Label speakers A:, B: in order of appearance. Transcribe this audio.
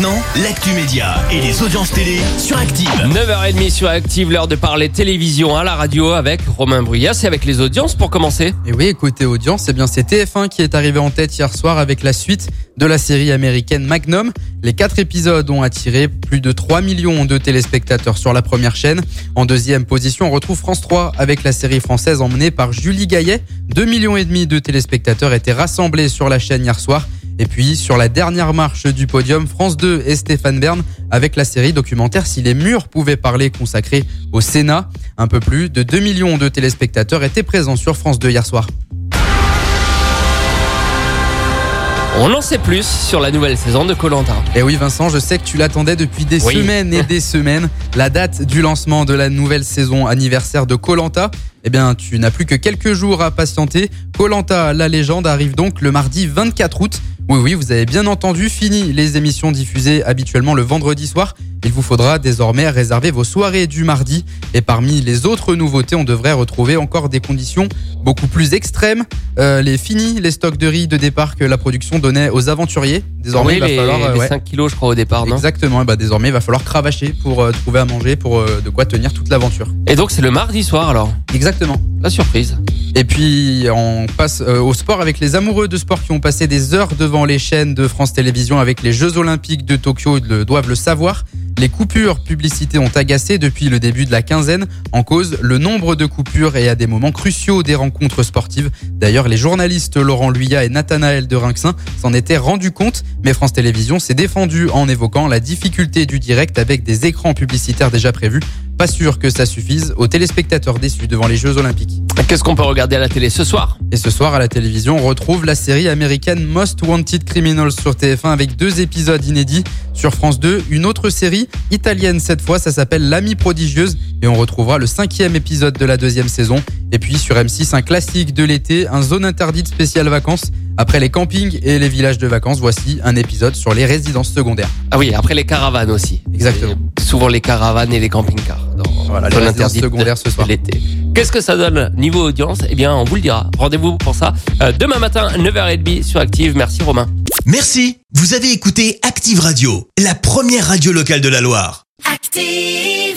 A: Maintenant, l'actu média et les audiences télé sur Active.
B: 9h30 sur Active, l'heure de parler télévision à la radio avec Romain Bruyas et avec les audiences pour commencer.
C: Et oui, écoutez audience, eh bien c'est TF1 qui est arrivé en tête hier soir avec la suite de la série américaine Magnum. Les quatre épisodes ont attiré plus de 3 millions de téléspectateurs sur la première chaîne. En deuxième position, on retrouve France 3 avec la série française emmenée par Julie Gaillet. 2 millions et demi de téléspectateurs étaient rassemblés sur la chaîne hier soir. Et puis sur la dernière marche du podium, France 2 et Stéphane Bern avec la série documentaire Si les murs pouvaient parler consacrée au Sénat. Un peu plus de 2 millions de téléspectateurs étaient présents sur France 2 hier soir.
B: On en sait plus sur la nouvelle saison de Colanta.
C: Et oui Vincent, je sais que tu l'attendais depuis des
B: Oui.
C: semaines et des semaines. La date du lancement de la nouvelle saison anniversaire de Colanta. Eh bien, tu n'as plus que quelques jours à patienter. Colanta, la légende, arrive donc le mardi 24 août. Oui, oui, vous avez bien entendu, fini les émissions diffusées habituellement le vendredi soir. Il vous faudra désormais réserver vos soirées du mardi. Et parmi les autres nouveautés, on devrait retrouver encore des conditions beaucoup plus extrêmes. Euh, les finis, les stocks de riz de départ que la production donnait aux aventuriers. Désormais,
B: oui,
C: il va
B: les,
C: falloir... euh,
B: les
C: ouais.
B: 5 kilos, je crois, au départ, non?
C: Exactement, et bah désormais il va falloir cravacher pour euh, trouver à manger, pour euh, de quoi tenir toute l'aventure.
B: Et donc, c'est le mardi soir alors?
C: Exactement.
B: La surprise.
C: Et puis on passe euh, au sport avec les amoureux de sport qui ont passé des heures devant les chaînes de France Télévisions avec les Jeux Olympiques de Tokyo ils le, doivent le savoir. Les coupures publicités ont agacé depuis le début de la quinzaine. En cause, le nombre de coupures et à des moments cruciaux des rencontres sportives. D'ailleurs, les journalistes Laurent Luyat et Nathanaël de Rinxin s'en étaient rendus compte, mais France Télévisions s'est défendu en évoquant la difficulté du direct avec des écrans publicitaires déjà prévus. Pas sûr que ça suffise aux téléspectateurs déçus devant les Jeux Olympiques.
B: Qu'est-ce qu'on peut regarder à la télé ce soir?
C: Et ce soir à la télévision, on retrouve la série américaine Most Wanted Criminals sur TF1 avec deux épisodes inédits. Sur France 2, une autre série, italienne cette fois, ça s'appelle L'Amie prodigieuse et on retrouvera le cinquième épisode de la deuxième saison. Et puis sur M6, un classique de l'été, un zone interdite spéciale vacances. Après les campings et les villages de vacances, voici un épisode sur les résidences secondaires.
B: Ah oui, après les caravanes aussi.
C: Exactement.
B: Souvent les caravanes et les camping-cars. dans
C: Voilà, les secondaires ce soir.
B: de L'été. Qu'est-ce que ça donne niveau audience? Eh bien, on vous le dira. Rendez-vous pour ça euh, demain matin, 9h30 sur Active. Merci Romain.
A: Merci. Vous avez écouté Active Radio, la première radio locale de la Loire.
D: Active.